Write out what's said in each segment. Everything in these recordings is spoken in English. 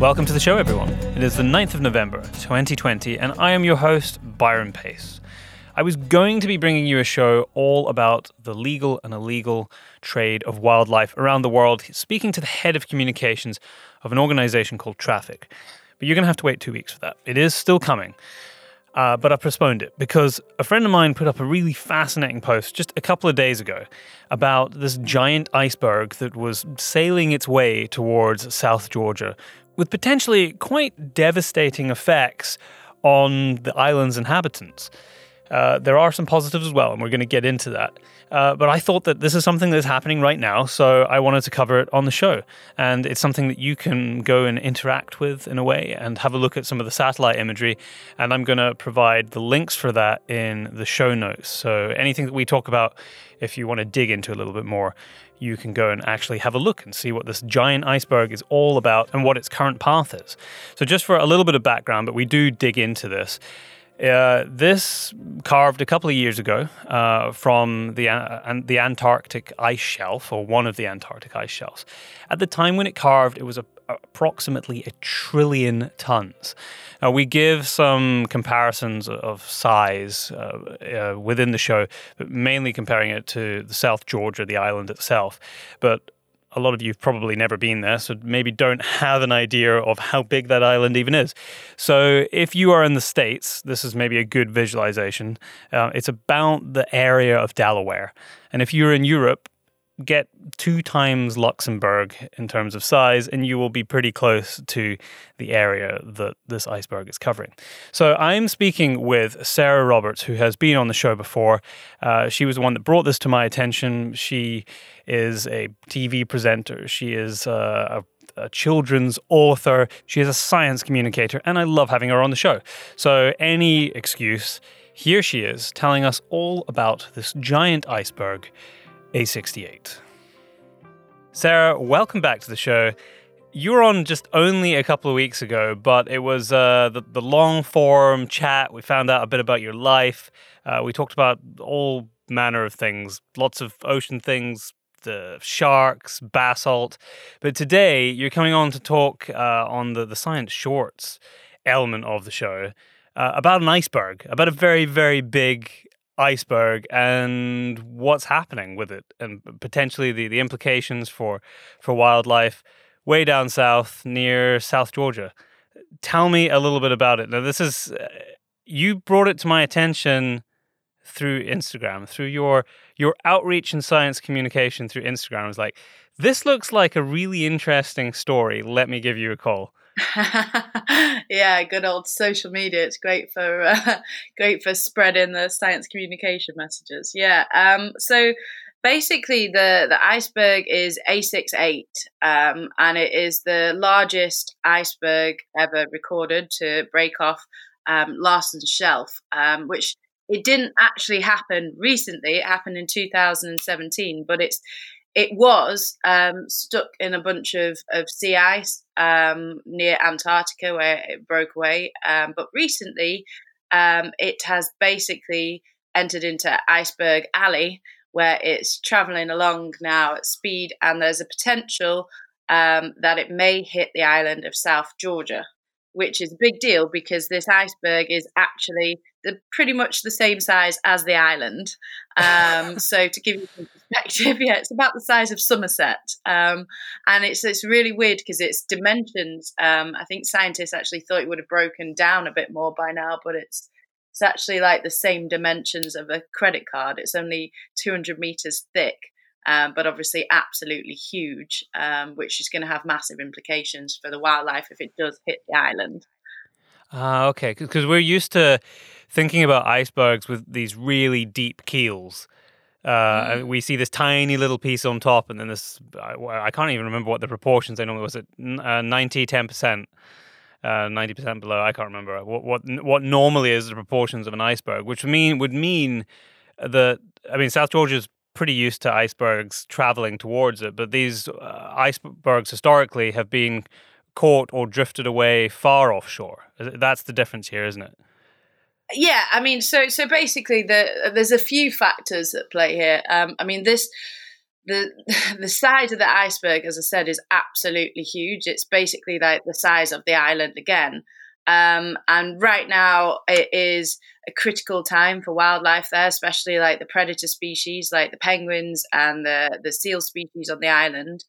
Welcome to the show, everyone. It is the 9th of November, 2020, and I am your host, Byron Pace. I was going to be bringing you a show all about the legal and illegal trade of wildlife around the world, speaking to the head of communications of an organization called Traffic. But you're going to have to wait two weeks for that. It is still coming. Uh, but I postponed it because a friend of mine put up a really fascinating post just a couple of days ago about this giant iceberg that was sailing its way towards South Georgia with potentially quite devastating effects on the island's inhabitants. Uh, there are some positives as well, and we're going to get into that. Uh, but I thought that this is something that's happening right now, so I wanted to cover it on the show. And it's something that you can go and interact with in a way and have a look at some of the satellite imagery. And I'm going to provide the links for that in the show notes. So anything that we talk about, if you want to dig into a little bit more, you can go and actually have a look and see what this giant iceberg is all about and what its current path is. So, just for a little bit of background, but we do dig into this. Uh, this carved a couple of years ago uh, from the uh, the Antarctic ice shelf, or one of the Antarctic ice shelves. At the time when it carved, it was a, approximately a trillion tons. Now, we give some comparisons of size uh, uh, within the show, but mainly comparing it to the South Georgia, the island itself. But a lot of you have probably never been there, so maybe don't have an idea of how big that island even is. So, if you are in the States, this is maybe a good visualization. Uh, it's about the area of Delaware. And if you're in Europe, get two times Luxembourg in terms of size, and you will be pretty close to the area that this iceberg is covering. So, I'm speaking with Sarah Roberts, who has been on the show before. Uh, she was the one that brought this to my attention. She is a TV presenter, she is uh, a, a children's author, she is a science communicator, and I love having her on the show. So, any excuse, here she is telling us all about this giant iceberg a68. Sarah, welcome back to the show. You were on just only a couple of weeks ago, but it was uh, the, the long form chat. We found out a bit about your life. Uh, we talked about all manner of things, lots of ocean things, the sharks, basalt. But today you're coming on to talk uh, on the, the science shorts element of the show uh, about an iceberg, about a very, very big iceberg and what's happening with it and potentially the, the implications for for wildlife way down south near South Georgia. Tell me a little bit about it. Now this is uh, you brought it to my attention through Instagram, through your your outreach and science communication through Instagram. I was like, this looks like a really interesting story. Let me give you a call. yeah, good old social media. It's great for uh, great for spreading the science communication messages. Yeah. Um, so basically, the the iceberg is A68, um, and it is the largest iceberg ever recorded to break off um, Larsen's Shelf, um, which it didn't actually happen recently. It happened in 2017, but it's it was um, stuck in a bunch of, of sea ice um, near Antarctica where it broke away. Um, but recently, um, it has basically entered into Iceberg Alley where it's traveling along now at speed, and there's a potential um, that it may hit the island of South Georgia which is a big deal because this iceberg is actually pretty much the same size as the island. Um, so to give you some perspective, yeah, it's about the size of Somerset, um, and it's it's really weird because its dimensions. Um, I think scientists actually thought it would have broken down a bit more by now, but it's it's actually like the same dimensions of a credit card. It's only 200 meters thick um, but obviously absolutely huge, um, which is going to have massive implications for the wildlife if it does hit the island. Ah, uh, okay, because we're used to thinking about icebergs with these really deep keels. Uh, mm. We see this tiny little piece on top, and then this. I, can't even remember what the proportions. I know was it uh, 90, 10 percent, uh, ninety percent below. I can't remember what what what normally is the proportions of an iceberg, which mean would mean that I mean South Georgia's pretty used to icebergs traveling towards it, but these uh, icebergs historically have been caught or drifted away far offshore. That's the difference here, isn't it? Yeah, I mean, so so basically, the, there's a few factors that play here. Um, I mean, this the the size of the iceberg, as I said, is absolutely huge. It's basically like the size of the island again. Um, and right now, it is a critical time for wildlife there, especially like the predator species, like the penguins and the the seal species on the island.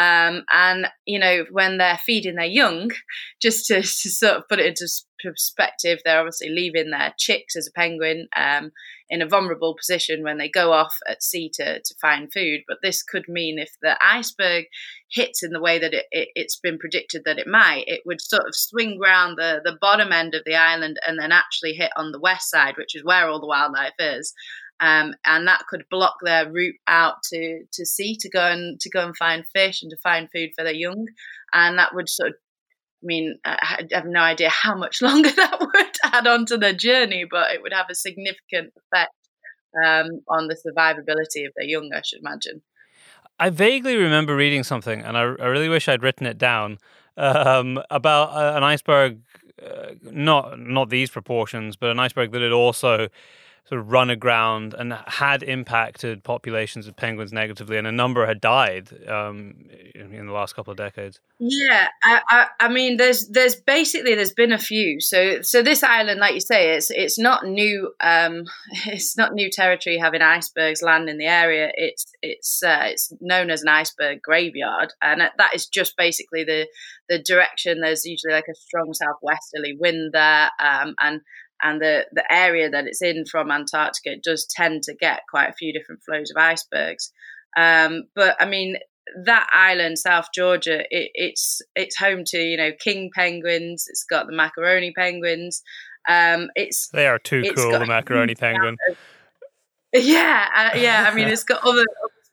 Um, and you know when they're feeding their young, just to, to, sort of put it into perspective, they're obviously leaving their chicks as a penguin um, in a vulnerable position when they go off at sea to, to find food. But this could mean if the iceberg hits in the way that it, it, has been predicted that it might, it would sort of swing round the, the bottom end of the island and then actually hit on the west side, which is where all the wildlife is um, and that could block their route out to to sea to go and to go and find fish and to find food for their young, and that would sort of I mean, I have no idea how much longer that would add on to their journey, but it would have a significant effect um, on the survivability of their young, I should imagine. I vaguely remember reading something, and I, I really wish I'd written it down um, about uh, an iceberg, uh, not not these proportions, but an iceberg that had also sort of run aground and had impacted populations of penguins negatively, and a number had died um, in the last couple of decades. Yeah, I, I, I, mean, there's there's basically there's been a few. So so this island, like you say, it's it's not new. Um, it's not new territory having icebergs land in the area. It's it's uh, it's known as an iceberg graveyard, and that is just basically the the direction. There's usually like a strong southwesterly wind there, um, and and the the area that it's in from Antarctica does tend to get quite a few different flows of icebergs. Um, but I mean, that island, South Georgia, it, it's it's home to you know king penguins. It's got the macaroni penguins. Um, it's they are too cool. The macaroni penguin. Of, yeah, uh, yeah. I mean, it's got other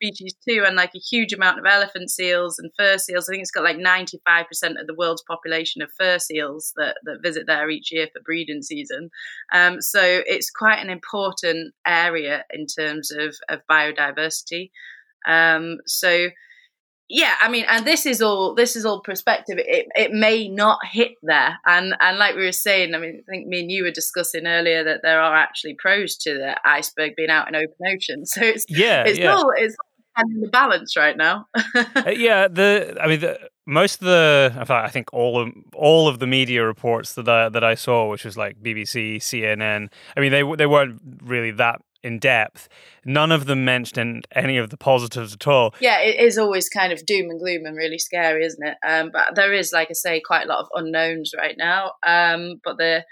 species too, and like a huge amount of elephant seals and fur seals. I think it's got like 95% of the world's population of fur seals that, that visit there each year for breeding season. Um, so it's quite an important area in terms of, of biodiversity. Um, so yeah i mean and this is all this is all perspective it, it may not hit there and and like we were saying i mean i think me and you were discussing earlier that there are actually pros to the iceberg being out in open ocean so it's yeah it's yeah. all it's in the balance right now uh, yeah the i mean the, most of the in fact i think all of all of the media reports that I, that i saw which was like bbc cnn i mean they they weren't really that in depth. None of them mentioned any of the positives at all. Yeah, it is always kind of doom and gloom and really scary, isn't it? Um, but there is, like I say, quite a lot of unknowns right now. Um, but the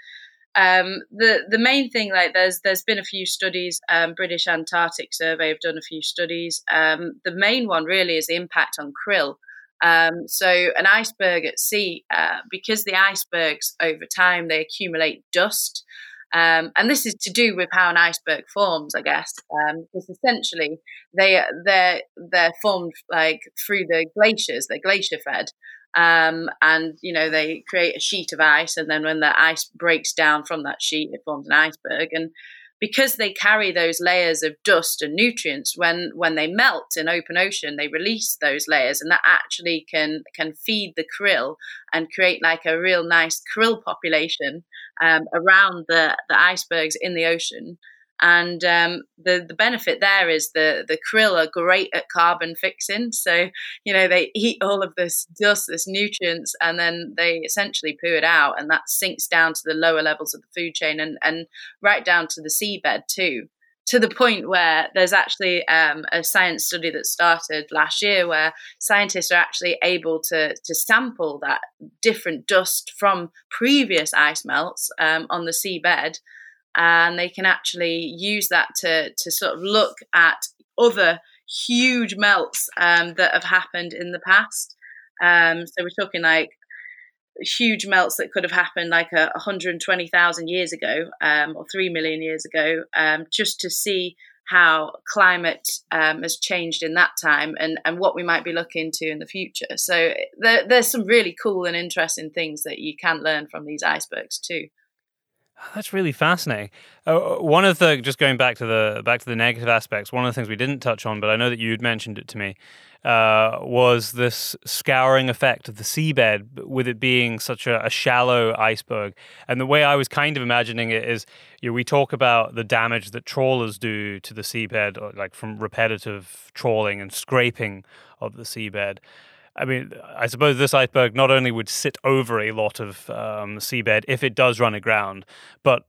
um, the the main thing, like there's there's been a few studies. Um, British Antarctic Survey have done a few studies. Um, the main one really is the impact on krill. Um, so an iceberg at sea, uh, because the icebergs over time they accumulate dust. Um, and this is to do with how an iceberg forms, I guess, um, because essentially they they're they're formed like through the glaciers, they're glacier fed, um, and you know they create a sheet of ice, and then when the ice breaks down from that sheet, it forms an iceberg, and because they carry those layers of dust and nutrients when when they melt in open ocean they release those layers and that actually can can feed the krill and create like a real nice krill population um, around the the icebergs in the ocean and um, the the benefit there is the the krill are great at carbon fixing. So you know they eat all of this dust, this nutrients, and then they essentially poo it out, and that sinks down to the lower levels of the food chain and and right down to the seabed too. To the point where there's actually um, a science study that started last year where scientists are actually able to, to sample that different dust from previous ice melts um, on the seabed and they can actually use that to to sort of look at other huge melts um, that have happened in the past. Um, so we're talking like huge melts that could have happened like a 120,000 years ago um, or 3 million years ago, um, just to see how climate um, has changed in that time and, and what we might be looking to in the future. So there, there's some really cool and interesting things that you can learn from these icebergs too. That's really fascinating. Uh, one of the just going back to the back to the negative aspects. One of the things we didn't touch on, but I know that you'd mentioned it to me, uh, was this scouring effect of the seabed, with it being such a, a, shallow iceberg. And the way I was kind of imagining it is, you know, we talk about the damage that trawlers do to the seabed, like from repetitive trawling and scraping of the seabed. I mean, I suppose this iceberg not only would sit over a lot of um, seabed if it does run aground, but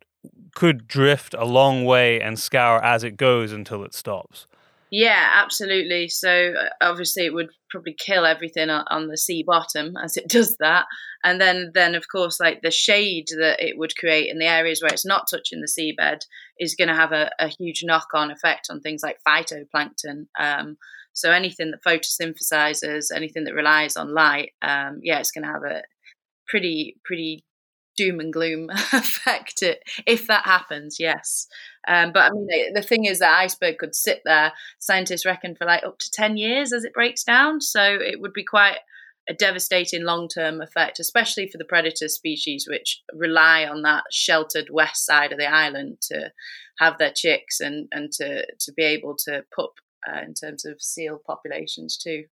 could drift a long way and scour as it goes until it stops. Yeah, absolutely. So uh, obviously, it would probably kill everything on the sea bottom as it does that, and then then of course, like the shade that it would create in the areas where it's not touching the seabed is going to have a, a huge knock on effect on things like phytoplankton. Um, so anything that photosynthesizes, anything that relies on light, um, yeah, it's going to have a pretty pretty doom and gloom effect if that happens. Yes, um, but I mean the thing is that iceberg could sit there. Scientists reckon for like up to ten years as it breaks down. So it would be quite a devastating long term effect, especially for the predator species which rely on that sheltered west side of the island to have their chicks and, and to, to be able to pup uh, in terms of seal populations too.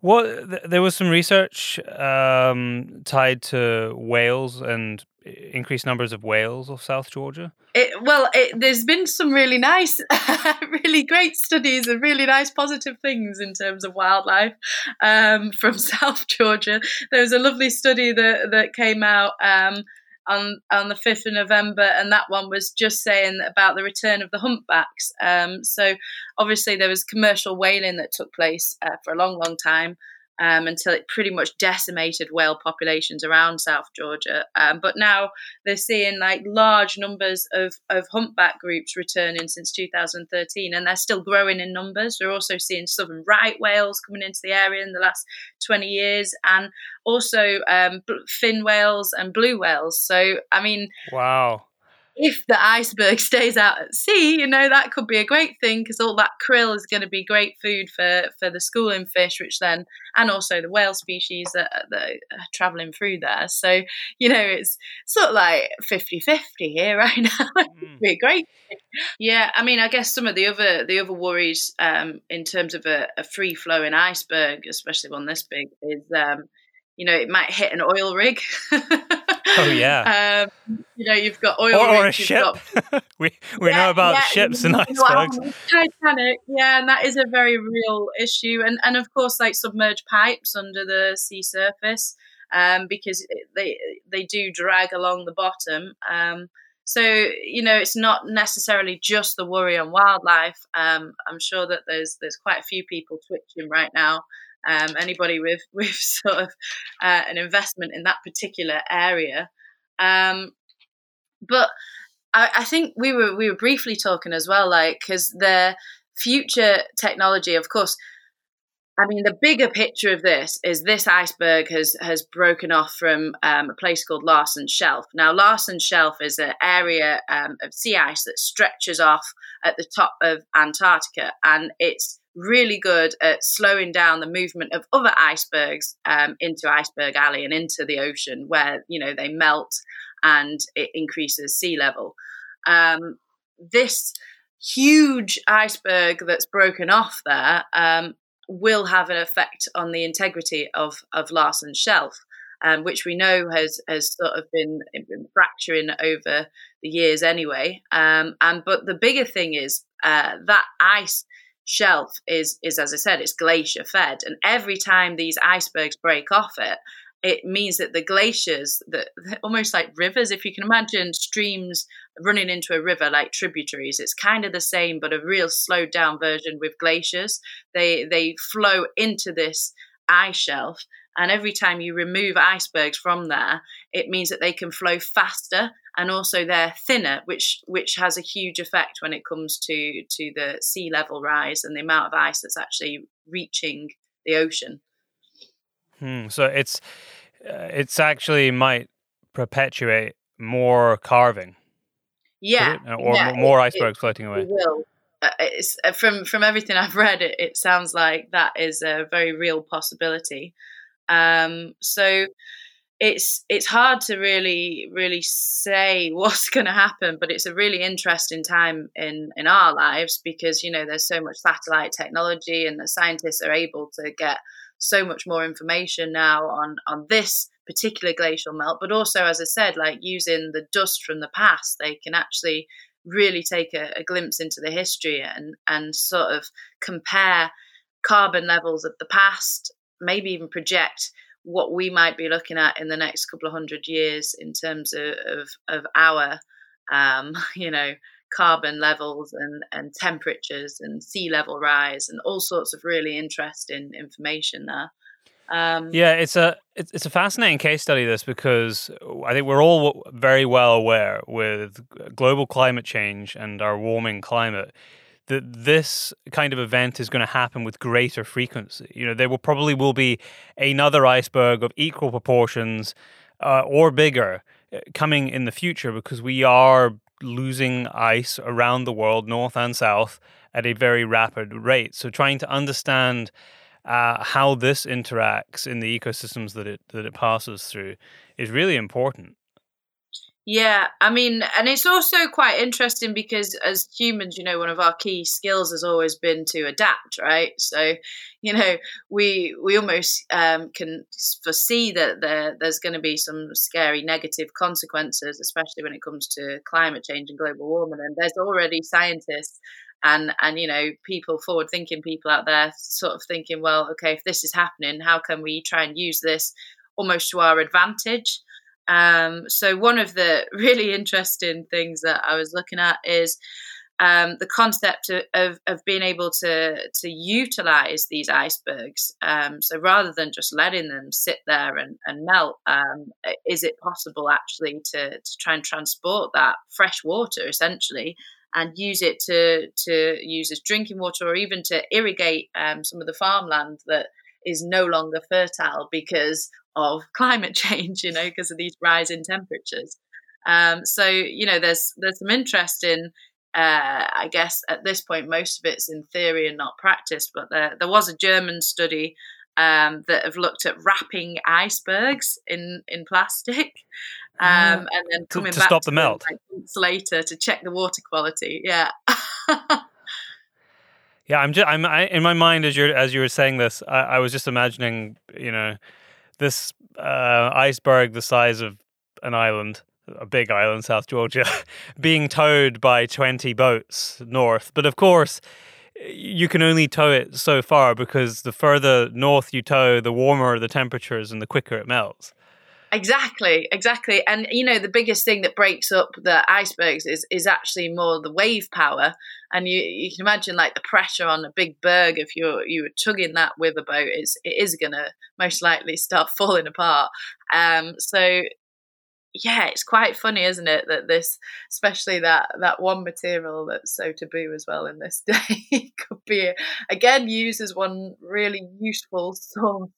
What there was some research um, tied to whales and increased numbers of whales of South Georgia. It, well, it, there's been some really nice, really great studies and really nice positive things in terms of wildlife um, from South Georgia. There was a lovely study that that came out. Um, on on the 5th of November, and that one was just saying about the return of the humpbacks. Um, so obviously there was commercial whaling that took place uh, for a long, long time um, until it pretty much decimated whale populations around South Georgia. Um, but now they're seeing like large numbers of, of humpback groups returning since 2013, and they're still growing in numbers. We're also seeing southern right whales coming into the area in the last 20 years, and also um, fin whales and blue whales. So, I mean, wow if the iceberg stays out at sea, you know, that could be a great thing because all that krill is going to be great food for, for the schooling fish, which then, and also the whale species that, that are traveling through there. So, you know, it's sort of like 50 50 here right now. mm. be great. Yeah, I mean, I guess some of the other the other worries um, in terms of a, a free flowing iceberg, especially one this big, is um, you know, it might hit an oil rig. oh yeah. Um, you know, you've got oil or, rigs, or a ship. Got... we we yeah, know about yeah, ships and icebergs. Titanic, yeah, and that is a very real issue, and and of course, like submerged pipes under the sea surface, um, because they they do drag along the bottom. Um, so you know, it's not necessarily just the worry on wildlife. Um, I'm sure that there's there's quite a few people twitching right now um, anybody with with sort of uh, an investment in that particular area. Um, but I, I, think we were we were briefly talking as well, like because the future technology, of course. I mean, the bigger picture of this is this iceberg has has broken off from um, a place called Larsen Shelf. Now, Larsen Shelf is an area um, of sea ice that stretches off at the top of Antarctica, and it's really good at slowing down the movement of other icebergs um, into Iceberg Alley and into the ocean, where you know they melt and it increases sea level. Um, this huge iceberg that's broken off there um, will have an effect on the integrity of of Larsen's shelf. Um, which we know has has sort of been, been fracturing over the years anyway. Um, and but the bigger thing is uh, that ice shelf is is as I said, it's glacier fed, and every time these icebergs break off it, it means that the glaciers that almost like rivers if you can imagine streams running into a river like tributaries it's kind of the same but a real slowed down version with glaciers. They they flow into this ice shelf and every time you remove icebergs from there it means that they can flow faster and also they're thinner, which which has a huge effect when it comes to to the sea level rise and the amount of ice that's actually reaching the ocean. Hmm. So it's uh, it's actually might perpetuate more carving. Yeah, or yeah, more icebergs it, floating away. It will. Uh, it's, uh, from from everything I've read, it, it sounds like that is a very real possibility. Um, so it's it's hard to really really say what's going to happen but it's a really interesting time in in our lives because you know there's so much satellite technology and the scientists are able to get so much more information now on on this particular glacial melt. But also as i said like using the dust from the past they can actually really take a, a glimpse into the history and and sort of compare carbon levels of the past maybe even project what we might be looking at in the next couple of hundred years in terms of of, of our um, you know carbon levels and and temperatures and sea level rise and all sorts of really interesting information there. Um, yeah, it's a it's, it's a fascinating case study. This because I think we're all very well aware with global climate change and our warming climate that this kind of event is going to happen with greater frequency. You know, there will probably will be another iceberg of equal proportions uh, or bigger uh, coming in the future because we are losing ice around the world, north and south, at a very rapid rate. So, trying to understand uh, how this interacts in the ecosystems that it that it passes through is really important. Yeah, I mean, and it's also quite interesting because as humans, you know, one of our key skills has always been to adapt, right? So, you know, we we almost um, can foresee that there, there's going to be some scary negative consequences, especially when it comes to climate change and global warming. And there's already scientists and and you know people forward thinking people out there sort of thinking well okay if this is happening how can we try and use this almost to our advantage um, so one of the really interesting things that I was looking at is um, the concept of, of, of, being able to to utilize these icebergs. Um, so rather than just letting them sit there and, and melt, um, is it possible actually to, to try and transport that fresh water essentially and use it to to use as drinking water or even to irrigate um, some of the farmland that is no longer fertile because of climate change, you know, because of these rising temperatures. Um, so you know, there's there's some interest in. Uh, I guess at this point, most of it's in theory and not practice. But there, there was a German study um, that have looked at wrapping icebergs in in plastic, um, uh, and then coming to, to back stop the melt like months later to check the water quality. Yeah. yeah, I'm just I'm I, in my mind as you as you were saying this, I, I was just imagining, you know, this uh, iceberg the size of an island, a big island, South Georgia, being towed by 20 boats north. But of course, you can only tow it so far because the further north you tow, the warmer the temperatures and the quicker it melts. Exactly, exactly. And you know, the biggest thing that breaks up the icebergs is is actually more the wave power. And you you can imagine like the pressure on a big berg if you're you were tugging that with a boat is it is gonna most likely start falling apart. Um so yeah, it's quite funny, isn't it, that this, especially that that one material that's so taboo as well in this day, could be again used as one really useful source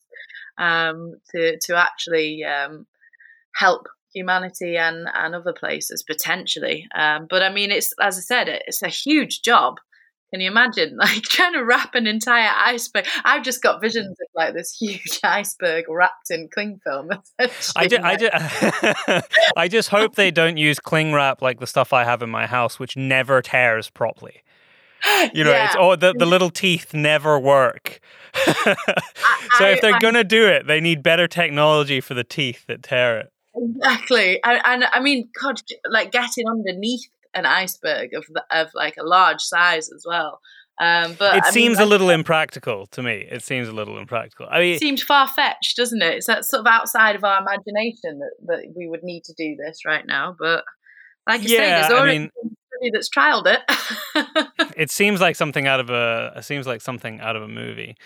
um, to to actually um, help humanity and and other places potentially. Um, but I mean, it's as I said, it's a huge job. Can you imagine, like trying to wrap an entire iceberg? I've just got visions of like this huge iceberg wrapped in cling film. I just, I I just hope they don't use cling wrap like the stuff I have in my house, which never tears properly. You know, yeah. it's oh the, the little teeth never work. so I, if they're I, gonna do it, they need better technology for the teeth that tear it. Exactly, and, and I mean, God, like getting underneath an iceberg of of like a large size as well. Um, but it I seems mean, a little impractical to me. It seems a little impractical. I mean, it seems far fetched, doesn't it? It's that sort of outside of our imagination that, that we would need to do this right now. But like you yeah, say, there's already I mean, somebody that's trialed it. it seems like something out of a. It seems like something out of a movie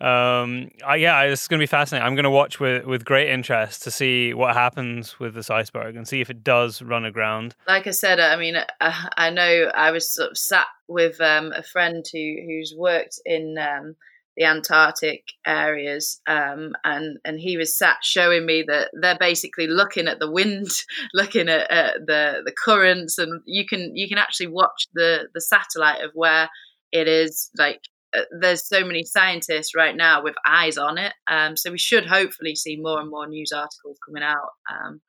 um, I, yeah, it's going to be fascinating. I'm going to watch with, with great interest to see what happens with this iceberg and see if it does run aground. Like I said, I mean, I, I know I was sort of sat with um, a friend who who's worked in um, the Antarctic areas, um, and and he was sat showing me that they're basically looking at the wind, looking at, at the the currents, and you can you can actually watch the the satellite of where it is like uh, there's so many scientists right now with eyes on it. Um, so we should hopefully see more and more news articles coming out. Um,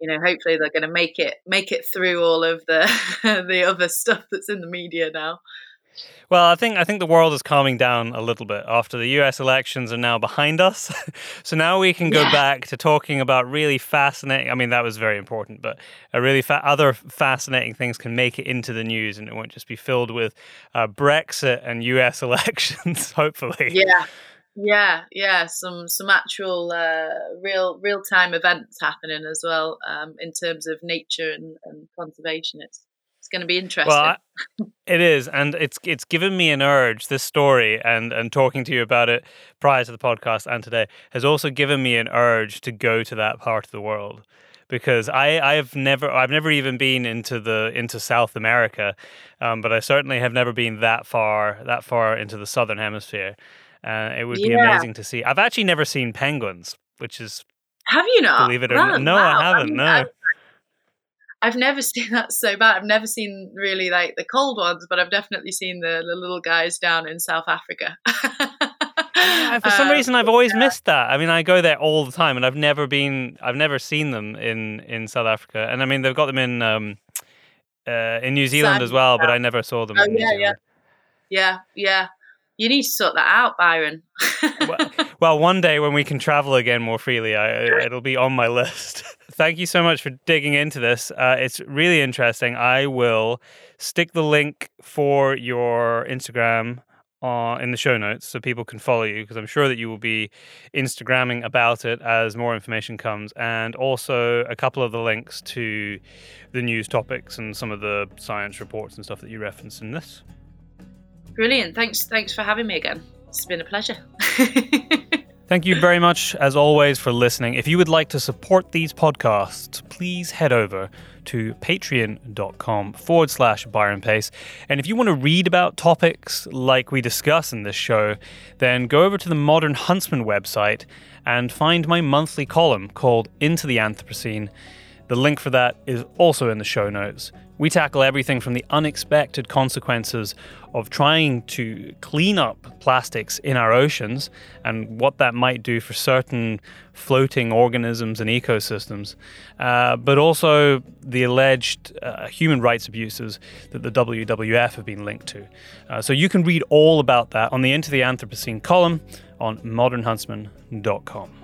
you know, hopefully they're going to make it make it through all of the the other stuff that's in the media now. Well, I think I think the world is calming down a little bit after the U.S. elections are now behind us. so now we can go yeah. back to talking about really fascinating. I mean, that was very important, but a really fa- other fascinating things can make it into the news, and it won't just be filled with uh, Brexit and U.S. elections. hopefully, yeah. Yeah, yeah, some some actual uh, real real time events happening as well um, in terms of nature and, and conservation. It's going to be interesting. Well, it is, and it's it's given me an urge. This story and and talking to you about it prior to the podcast and today has also given me an urge to go to that part of the world because I I've never I've never even been into the into South America, um, but I certainly have never been that far that far into the southern hemisphere. Uh, it would be amazing to see. I've actually never seen penguins, which is have you not? Believe it or not, no, wow. I haven't. I mean, no. I, I've never seen that so bad. I've never seen really like the cold ones, but I've definitely seen the, the little guys down in South Africa. for some um, reason, I've always yeah. missed that. I mean, I go there all the time, and I've never been, I've never seen them in in South Africa. And I mean, they've got them in um, uh, in New Zealand as well, but I never saw them. Oh yeah, yeah, yeah, yeah. You need to sort that out, Byron. well, well, one day when we can travel again more freely, I, it'll be on my list. Thank you so much for digging into this. Uh, it's really interesting. I will stick the link for your Instagram uh, in the show notes so people can follow you because I'm sure that you will be Instagramming about it as more information comes, and also a couple of the links to the news topics and some of the science reports and stuff that you referenced in this. Brilliant. Thanks. Thanks for having me again. It's been a pleasure. Thank you very much, as always, for listening. If you would like to support these podcasts, please head over to patreon.com forward slash Byron Pace. And if you want to read about topics like we discuss in this show, then go over to the Modern Huntsman website and find my monthly column called Into the Anthropocene. The link for that is also in the show notes. We tackle everything from the unexpected consequences of trying to clean up plastics in our oceans and what that might do for certain floating organisms and ecosystems, uh, but also the alleged uh, human rights abuses that the WWF have been linked to. Uh, so you can read all about that on the Into the Anthropocene column on modernhuntsman.com.